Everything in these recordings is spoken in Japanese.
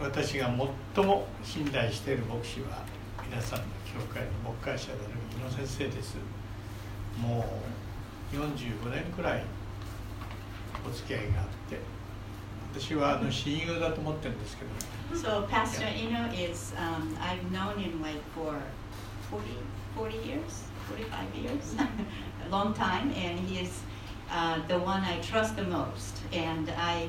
私が最も信頼している牧師は皆さんの教会の牧会者である井野先生ですもう45年くらいお付き合いがあって私はあの親友だと思ってるんですけど So Pastor Ino is, um, I've known him like for 40, 40 years, 45 years, a long time, and he is uh, the one I trust the most. And I,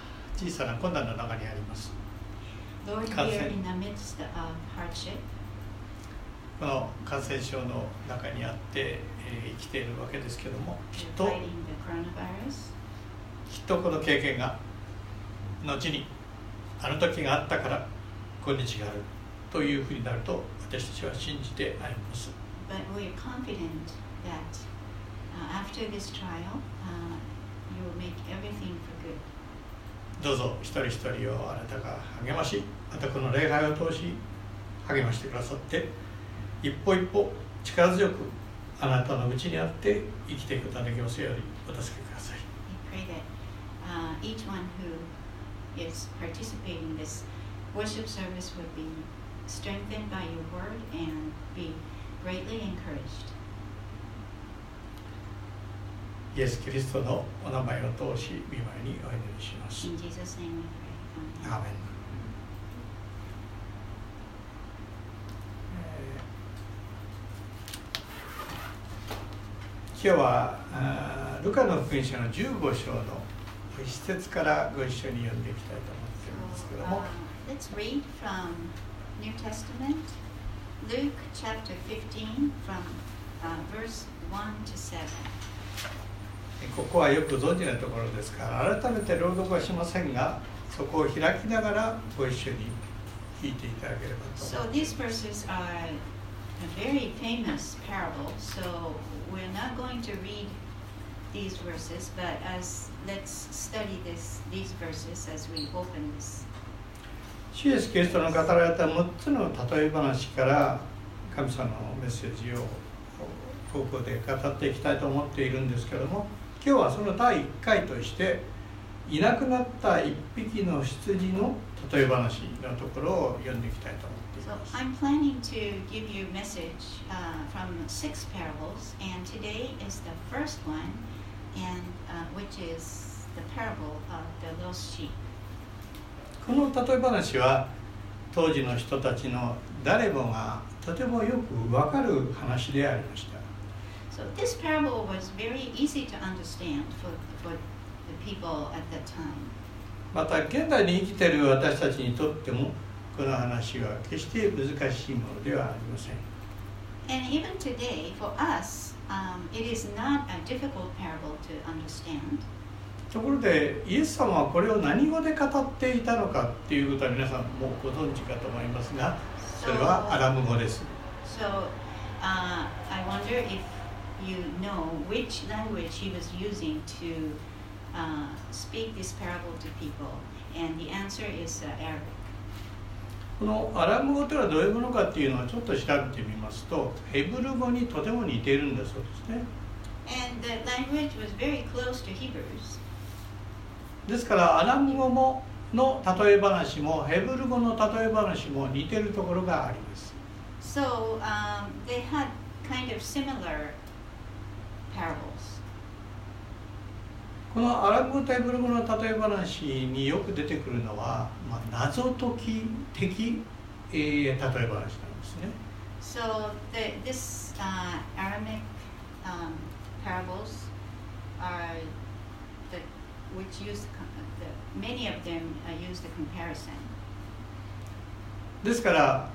小さな困難の中にあります。感染,この感染症の中にあって、えー、生きているわけですけども、きっと、この経験が、後に、あの時があったから、今日がある。というふうになると私たちは信じてあります。どうぞ一人一人をあなたが励ましまたこの礼拝を通し励ましてくださって一歩一歩力強くあなたのうちにあって生きていくことができますようにお助けください We pray that uh, each one who is participating in this worship service would be strengthened by your word and be greatly encouraged. イエス・キリストのお名前を通し、見舞いにお祈りします。今日はあルカの福音書の15章の一節からご一緒に読んでいきたいと思っているんですけども。Let's read from New Testament, Luke chapter 15, from uh, verse 1 to 7. ここはよく存じないところですから改めて朗読はしませんがそこを開きながらご一緒に聞いていただければと思います。CSK シエス・キリストの語られた6つの例え話から神様のメッセージを高校で語っていきたいと思っているんですけれども。今日はその第1回としていなくなった1匹の羊の例え話のところを読んでいきたいと思ってい So ます。I'm planning to give you a message uh, from six parables, and today is the first one, and uh, which is the parable of the lost sheep. この例え話は当時の人たちの誰もがとてもよく分かる話でありました。So this parable was very easy to understand for, the people at that time. また現代に生きている私たちにとってもこの話は決して難しいものではありません。ところでイエス様はこれを何語で語っていたのかっていうことは皆さんもご存知かと思いますがそれはアラム語です。You know which language he was using to uh, speak this parable to people. And the answer is uh, Arabic. このアラム語というのはどういうものかっていうのをちょっと調べてみますとヘブル語にとても似ているんだそうですね And the language was very close to Hebrews. ですからアラム語もの例え話もヘブル語の例え話も似ているところがあります So um, they had kind of similar このアラブ語とヘブル語の例え話によく出てくるのは、まあ、謎解き的、えー、例え話なんですね。ですから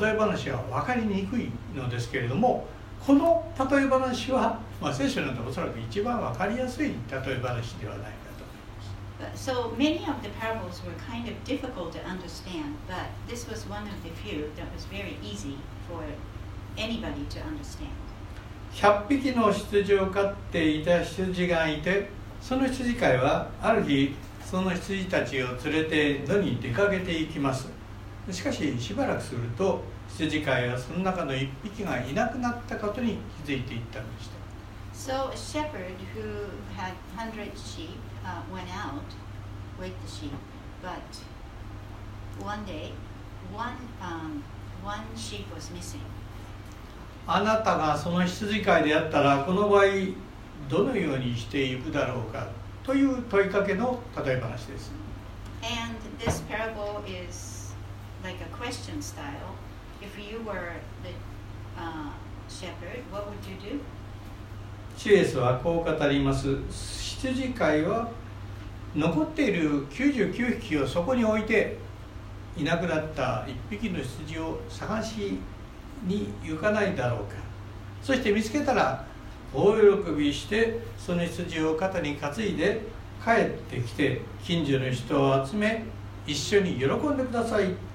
例え話は分かりにくいのですけれどもこの例え話は、まあ、聖書なんておそらく一番わかりやすい例え話ではないかと思います。100匹の羊を飼っていた羊がいてその羊飼いはある日その羊たちを連れて野に出かけていきます。しかししばらくすると羊飼いはその中の1匹がいなくなったことに気づいていったのでした So a shepherd who had hundred sheep uh, went out with the sheep, but one day, one um, one sheep was missing. あなたがその羊飼いであったらこの場合どのようにしていくだろうかという問いかけの例え話です And this parable is like a question style. If you were the uh, shepherd, what would you do? シエスはこう語ります。羊飼いは残っている99匹をそこに置いていなくなった1匹の羊を探しに行かないだろうか。そして見つけたら大喜びしてその羊を肩に担いで帰ってきて近所の人を集め一緒に喜んでください。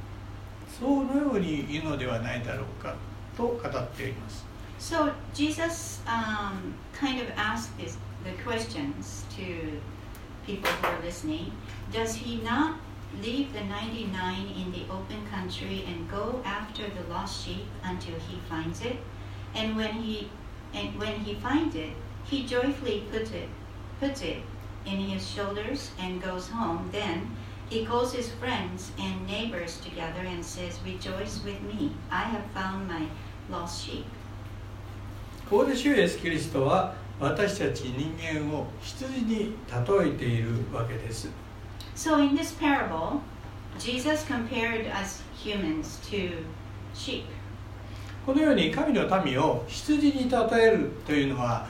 そのように言うのではないだろうかと語っています So Jesus um, kind of asked this, the questions to people who are listening. Does he not leave the 99 in the open country and go after the lost sheep until he finds it? And when he and when he finds it, he joyfully puts it puts it in his shoulders and goes home. Then he calls his friends and neighbors together and says, "Rejoice with me! I have found my lost sheep." ここで主イエスキリストは私たち人間を羊に例えているわけです So in this parable, Jesus compared us humans to sheep. このように神の民を羊に例えるというのは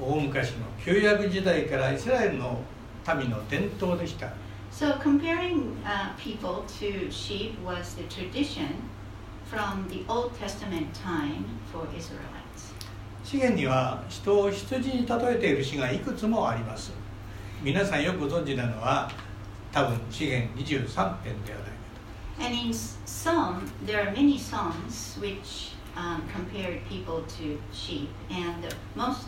大昔の旧約時代からイスラエルの民の伝統でした So comparing uh, people to sheep was the tradition from the Old Testament time for Israelites. 資源には人を羊に例えている詩がいくつもあります皆さんよくご存知なのは多分資源23編ではないか And in s- Psalm, there are many songs which um, compared people to sheep, and the most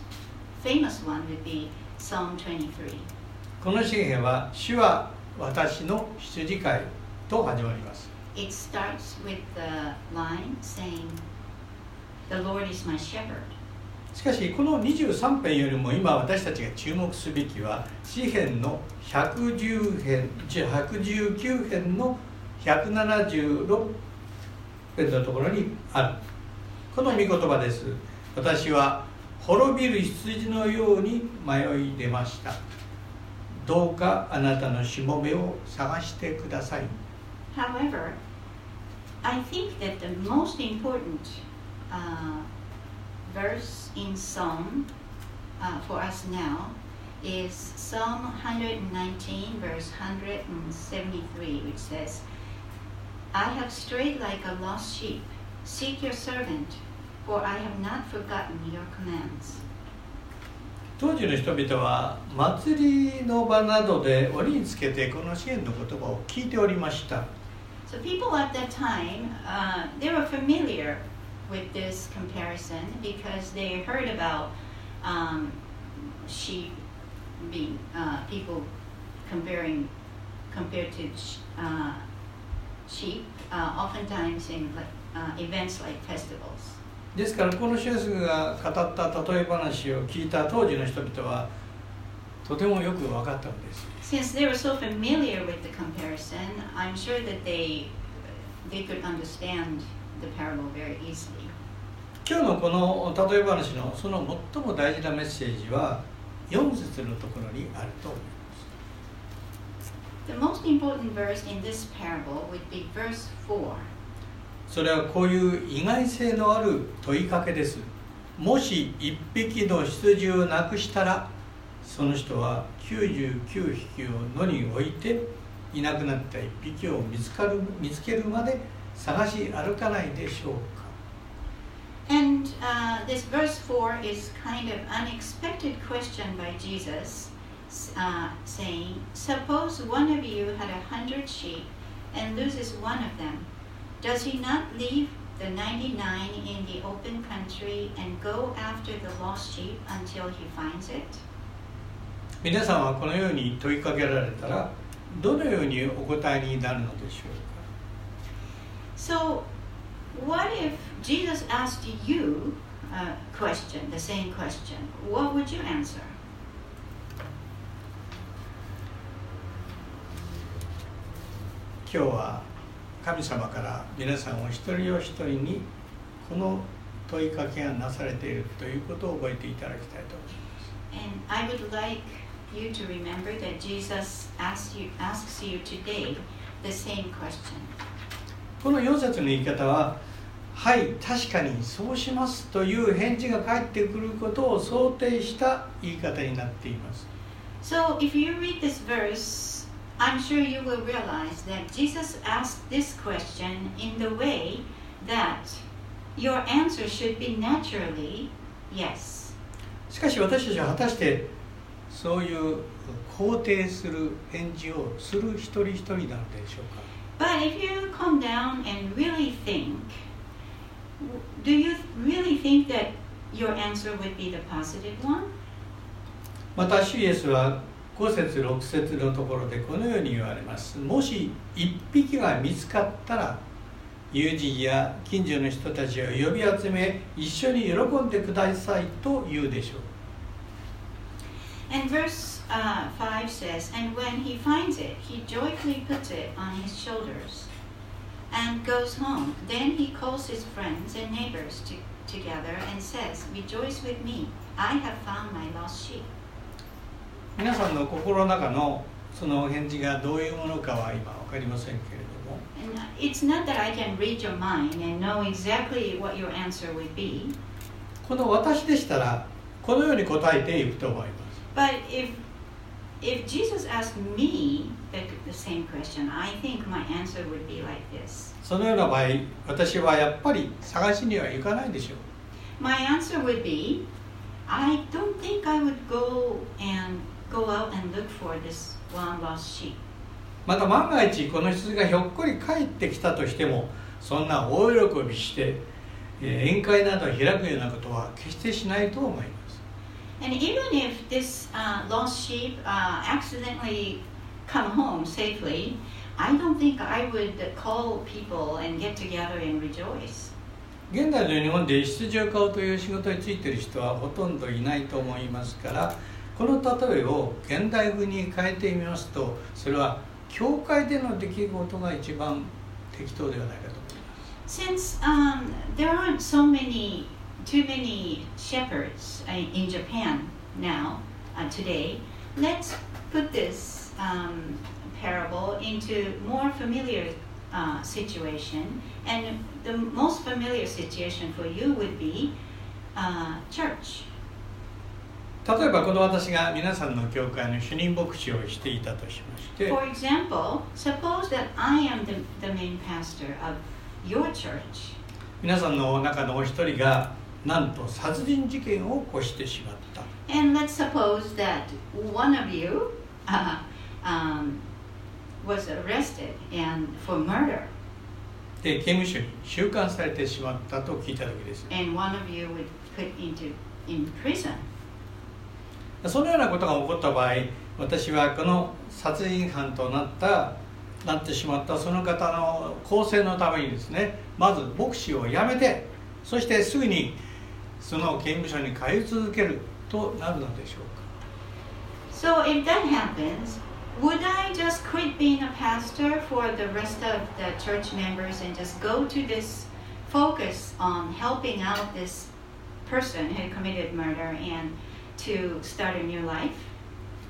famous one would be Psalm 23. とこの詩篇は「主は 私の羊飼い」と始まります。It starts with the line saying, The Lord is my shepherd. しかしこの23編よりも今私たちが注目すべきは詩編の110編119編の176編のところにある。この御言葉です。私は滅びる羊のように迷い出ましたどうかあなたのしもべを探してください However, I think that the most important uh, verse in Psalm uh, for us now is Psalm 119, verse 173, which says, I have strayed like a lost sheep. Seek your servant, for I have not forgotten your commands. 当時の人々は祭りの場などで折につけてこの支援の言葉を聞いておりました So people at that time, uh, they were familiar with this comparison because they heard about um, sheep being uh, people comparing compared to sh- uh, sheep, uh, oftentimes in like, uh, events like festivals. ですからこのシェスが語った例え話を聞いた当時の人々はとてもよく分かったのです Since they were so familiar with the comparison, I'm sure that they they could understand the parable very easily. 今日のこの例え話のその最も大事なメッセージは4節のところにあると思いま The most important verse in this parable would be verse 4. それはこういう意外性のある問いかけですもし1匹の羊をなくしたらその人は99匹を野に置いていなくなった1匹を見つかる見つけるまで探し歩かないでしょうか And uh, this verse 4 is kind of unexpected question by Jesus uh, saying, Suppose one of you had a hundred sheep and loses one of them. Does he not leave the 99 in the open country and go after the lost sheep until he finds it? 皆さんはこのように問いかけられたらどのようにお答えになるのでしょうか So, what if Jesus asked you a question, the same question? What would you answer? 今日は 神様から皆さんお一人お一人にこの問いかけがなされているということを覚えていただきたいと思います And I would like you to remember that Jesus asks you, asks you today the same question. この4節の言い方は「はい確かにそうします」という返事が返ってくることを想定した言い方になっています So, if you read this verse, I'm sure you will realize that Jesus asked this question in the way that your answer should be naturally yes. しかし私たちは果たしてそういう肯定する返事をする一人一人なのでしょうか But if you calm down and really think, do you really think that your answer would be the positive one? また主イエスは 5節6節のところでこのように言われますもし一匹が見つかったら友人や近所の人たちを呼び集め一緒に喜んでくださいと言うでしょう And verse uh, 5 says, And when he finds it, he joyfully puts it on his shoulders and goes home. Then he calls his friends and neighbors to, together and says, Rejoice with me, I have found my lost sheep. 皆さんの心の中のその返事がどういうものかは今分かりませんけれども it's not that I can read your mind and know exactly what your answer would be, この私でしたらこのように答えていくと思います but if if Jesus asked me the, the same question, I think my answer would be like this. そのような場合私はやっぱり探しには行かないでしょう My answer would be, I don't think I would go and また万が一この羊がひょっこり帰ってきたとしてもそんな大喜びして宴会などを開くようなことは決してしないと思います。現在の日本で羊を飼うという仕事についている人はほとんどいないと思いますから。この例えを現代風に変えてみますとそれは教会での出来事が一番適当ではないかと思います Since um, there aren't so many, too many shepherds in Japan now, uh, today, let's put this um, parable into more familiar uh, situation. And the most familiar situation for you would be uh, church. 例えばこの私が皆さんの教会の主任牧師をしていたとしまして For example, suppose that I am the, the main pastor of your church. 皆さんの中のお一人がなんと殺人事件を起こしてしまった And let's suppose that one of you uh, um, was arrested and for murder, で刑務所に収監されてしまったと聞いた時です and one of you would put into in prison. そのようなことが起こった場合私はこの殺人犯となったなってしまったその方の更生のためにですねまず牧師を辞めてそしてすぐにその刑務所に通い続けるとなるのでしょうか So if that happens, would I just quit being a pastor for the rest of the church members and just go to this focus on helping out this person who committed murder and to start a new life?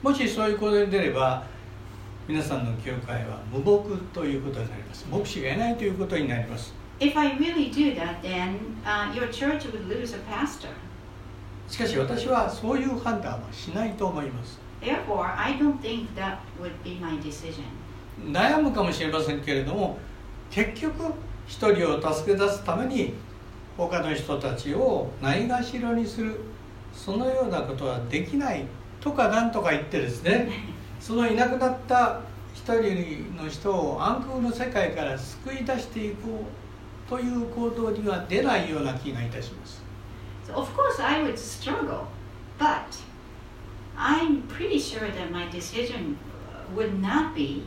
もしそういう行動に出れば皆さんの教会は無牧ということになります牧師がいないということになります If I really do that, then uh, your church would lose a pastor. しかし私はそういう判断はしないと思います Therefore, I don't think that would be my decision. 悩むかもしれませんけれども結局一人を助け出すために他の人たちをないがしろにするそのようなことはできないとかなんとか言ってですねそのいなくなった一人の人を暗空の世界から救い出していこうという行動には出ないような気がいたします。So of course I would struggle, but I'm pretty sure that my decision would not be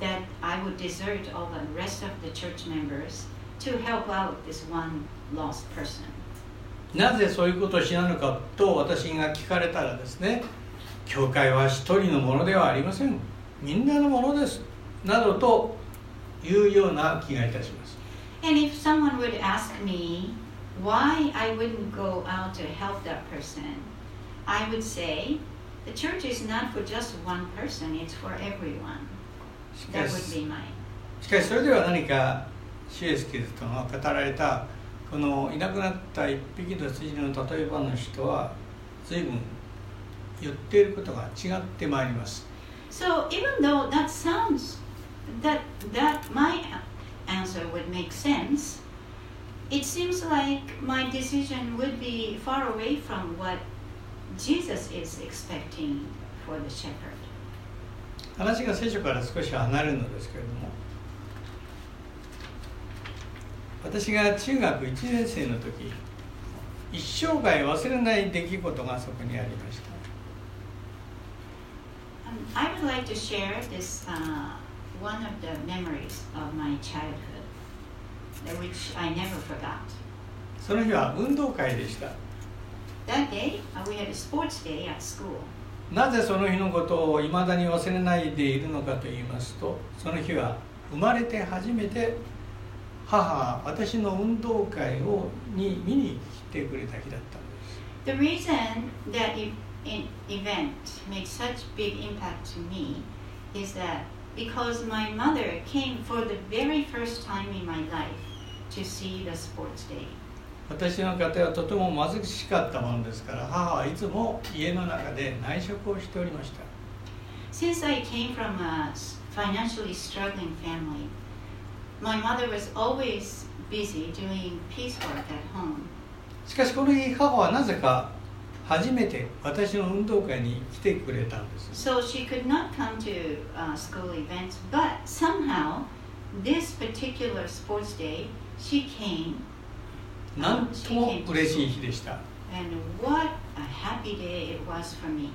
that I would desert all the rest of the church members to help out this one lost person. なぜそういうことをしないのかと私が聞かれたらですね教会は一人のものではありませんみんなのものですなどというような気がいたします And if someone would ask me why I wouldn't go out to help that person, I would say the church is not for just one person, it's for everyone. That would be mine. しかしそれでは何かシュエスキルトが語られたこのいなくなった一匹の羊の例え話とは随分言っていることが違ってまいります。So even though that sounds that that my answer would make sense, it seems like my decision would be far away from what Jesus is expecting for the shepherd. 話が聖書から少し離れるのですけれども私が中学1年生の時一生涯忘れない出来事がそこにありました。その日は運動会でした。なぜその日のことをいまだに忘れないでいるのかといいますと、その日は生まれて初めて母は私の運動会をに見に来てくれた日だったんです。The reason that in event makes such big impact to me is that because my mother came for the very first time in my life to see the sports day. 私の家庭はとても貧しかったものですから母はいつも家の中で内職をしておりました。Since I came from a financially struggling family, My mother was always busy doing piecework at home. しかしこの日母はなぜか初めて私の運動会に来てくれたんです。So she could not come to、uh, school events, but somehow this particular sports day she came. なんとも嬉しい日でした。And what a happy day it was for me.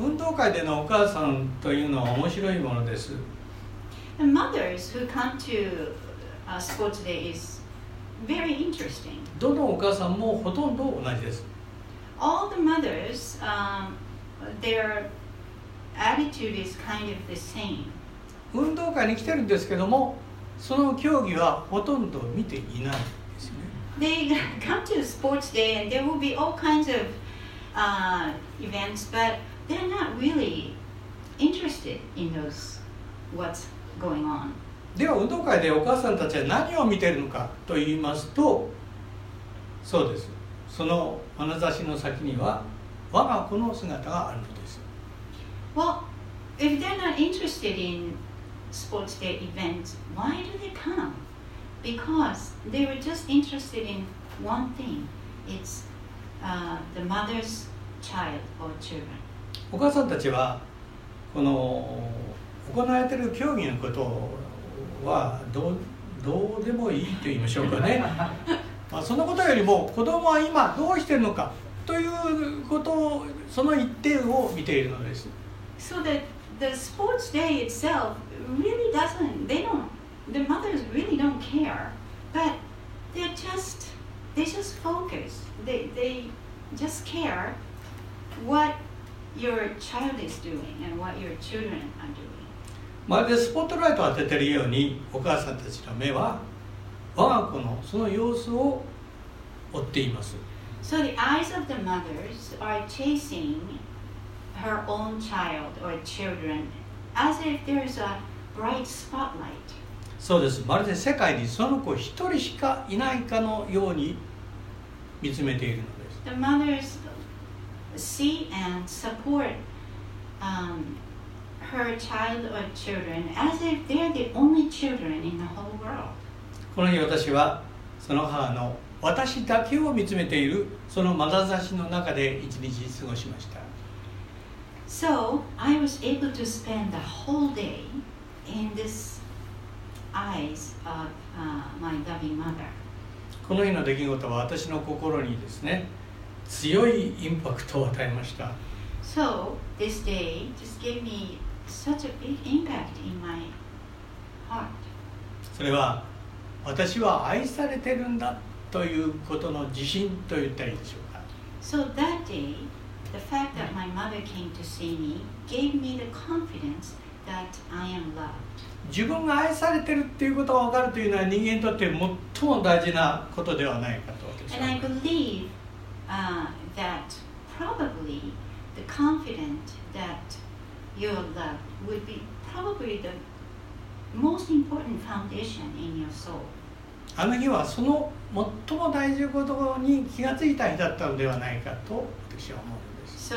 運動会でのお母さんというのは面白いものです。The mothers who come to uh, sports day is very interesting. どのお母さんもほとんど同じです。All the mothers, um, their attitude is kind of the same. 運動会に来てるんですけども、その競技はほとんど見ていないですね。They come to sports day and there will be all kinds of uh, events, but they're not really interested in those what's では運動会でお母さんたちは何を見ているのかと言いますとそうです。その眼差しの先には我が子の姿があるのです。お母さんたちはこの行われている競技のことはどうどうでもいいと言いましょうかねまあそのことよりも子供は今どうしているのかということをその一点を見ているのです。So that the sports day itself really doesn't, they don't, the mothers really don't care, but they're just, they just focus, they, they just care what your child is doing and what your children are doing. まるでスポットライトを当ててるようにお母さんたちの目は我が子のその様子を追っています。So the eyes of the mothers are chasing her own child or children as if there's a bright spotlight. そうです。まるで世界にその子一人しかいないかのように見つめているのです。The mothers see and support um, her child or children as if they're the only children in the whole world. この日私はその母の私だけを見つめているその眼差しの中で一日過ごしました。So I was able to spend the whole day in this eyes of uh, my loving mother. この日の出来事は私の心にですね強いインパクトを与えました So this day just gave me such a big impact in my heart. それは私は愛されてるんだということの自信と言ったらいいでしょうか So that day, the fact that my mother came to see me gave me the confidence that I am loved. 自分が愛されてるっていうことが分かるというのは人間にとって最も大事なことではないかと私 And は I 思います believe uh, that probably the confidence あの日はその最も大事なことに気がついた日だったのではないかと私は思うんです。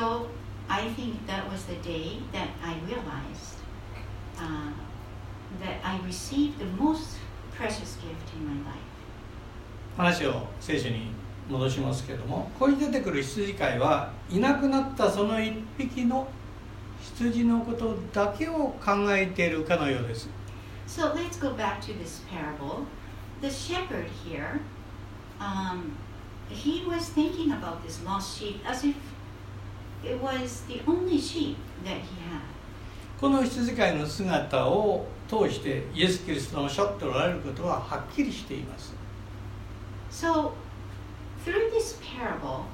話を聖書に戻しますけれども、ここに出てくる羊飼いはいなくなったその一匹の羊のことだけを考えているかのようです So let's go back to this parable. The shepherd here, um, he was thinking about this lost sheep as if it was the only sheep that he had. この羊飼いの姿を通してイエス・キリストのおっしゃっておられることははっきりしています So, through this parable,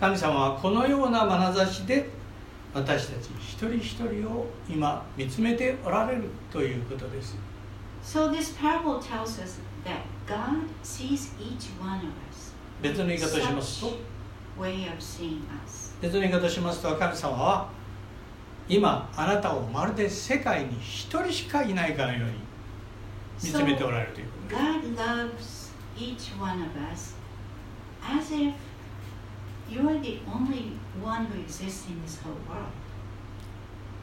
神様はこのような眼差しで私たち一人一人を今見つめておられるということです。別の言い方をしますと、別の言い方をしますと、神様は今あなたをまるで世界に一人しかいないかのように。見つめておられるということです God loves each one of us as if you are the only one who exists in this whole world.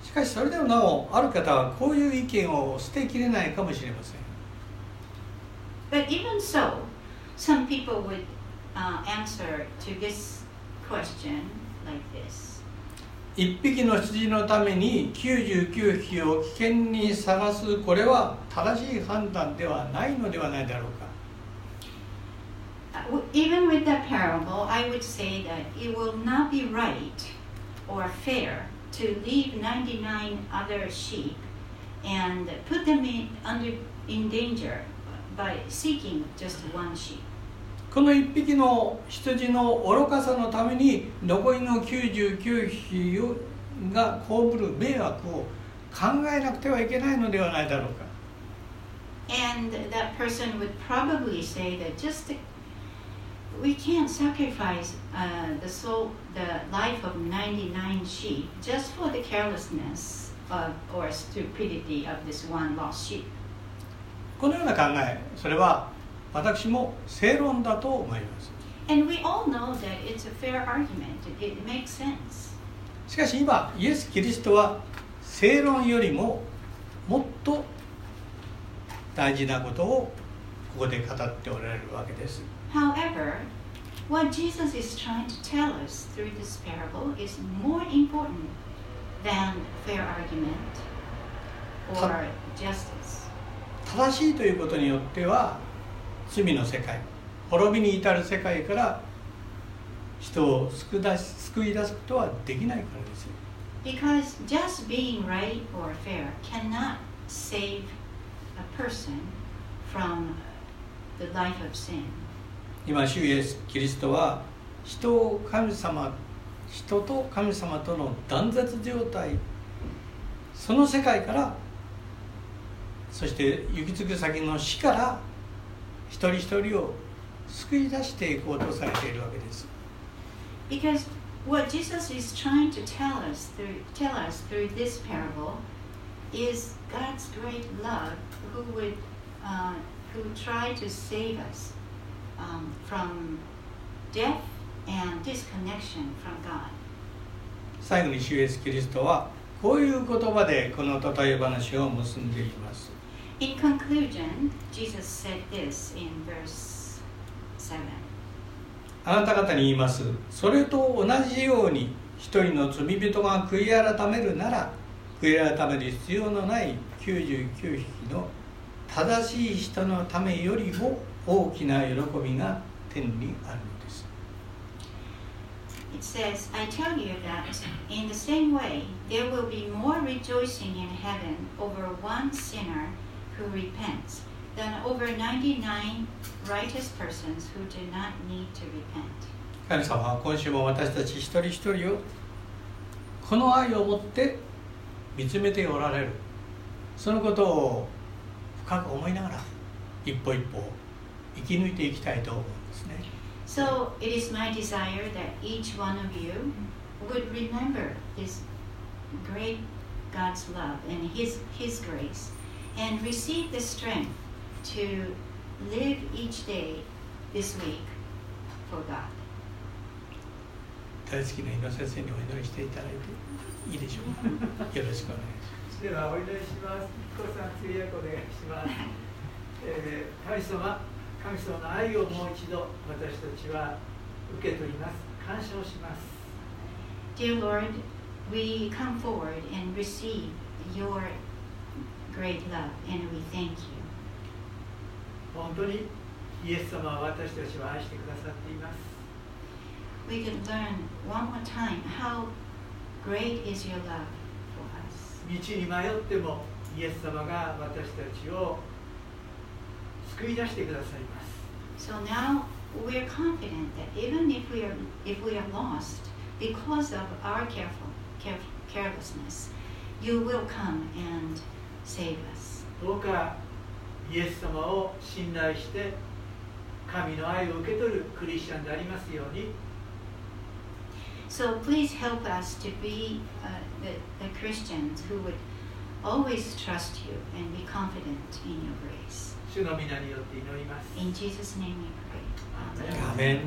しかしそれでもなおある方はこういう意見を捨てきれないかもしれません But even so, some people would uh, answer to this question like this 一匹の羊のために99匹を危険にさらすこれは正しい判断ではないのではないだろうか Even with that parable, I would say that it will not be right or fair to leave 99 other sheep and put them in, under, in danger by seeking just one sheep. この一匹の羊の愚かさのために残りの99匹をが被る迷惑を考えなくてはいけないのではないだろうか And that person would probably say that just the, we can't sacrifice uh, the soul, the life of 99 sheep just for the carelessness of, or stupidity of this one lost sheep. このような考えそれは私も正論だと思います And we all know that it's a fair argument. It, makes sense. しかし今イエス・キリストは正論よりももっと大事なことをここで語っておられるわけです However, what Jesus is trying to tell us through this parable is more important than fair argument or justice. 正しいということによっては罪の世界滅びに至る世界から人を救い出し救い出すことはできないからですよ Because just being right or fair cannot save a person from the life of sin. 今主イエス・キリストは人を神様人と神様との断絶状態その世界からそして行き着く先の死から一人一人を救い出していこうとされているわけです。最後にシュエス・キリストはこういう言葉でこの例え話を結んでいます。In conclusion, Jesus said this in verse 7. あなた方に言いますそれと同じように一人の罪人が悔い改めるなら悔い改める必要のない99匹の正しい人のためよりも大きな喜びが天にあるのです It says, I tell you that in the same way, there will be more rejoicing in heaven over one sinner who repents than over 99 righteous persons who do not need to repent. 神様は今週も私たち一人一人をこの愛を持って見つめておられるそのことを深く思いながら一歩一歩生き抜いていきたいと思うんですね So it is my desire that each one of you would remember this great God's love and His, His grace and receive the strength to live each day this week for God. 大好きな井野先生にお祈りしていただいていいでしょうかよろしくお願いしますではお祈りします。彦さん、通訳お願いします。えー神様、神様の愛をもう一度私たちは受け取ります。感謝をします。 Dear Lord, we come forward and receive your great love and we thank you. 本当にイエス様は私たちを愛してくださっています。 We could learn one more time how great is your love for us. 道に迷ってもイエス様が私たちを救い出してくださいます。 So now we're confident that even if we are if we are lost because of our careful care, carelessness, you will come and save us. どうかイエス様を信頼して神の愛を受け取るクリスチャンでありますように So please help us to be uh, the, the Christians who would always trust you and be confident in your grace. 主の皆によって祈ります。In Jesus' name we pray. Amen. アーメン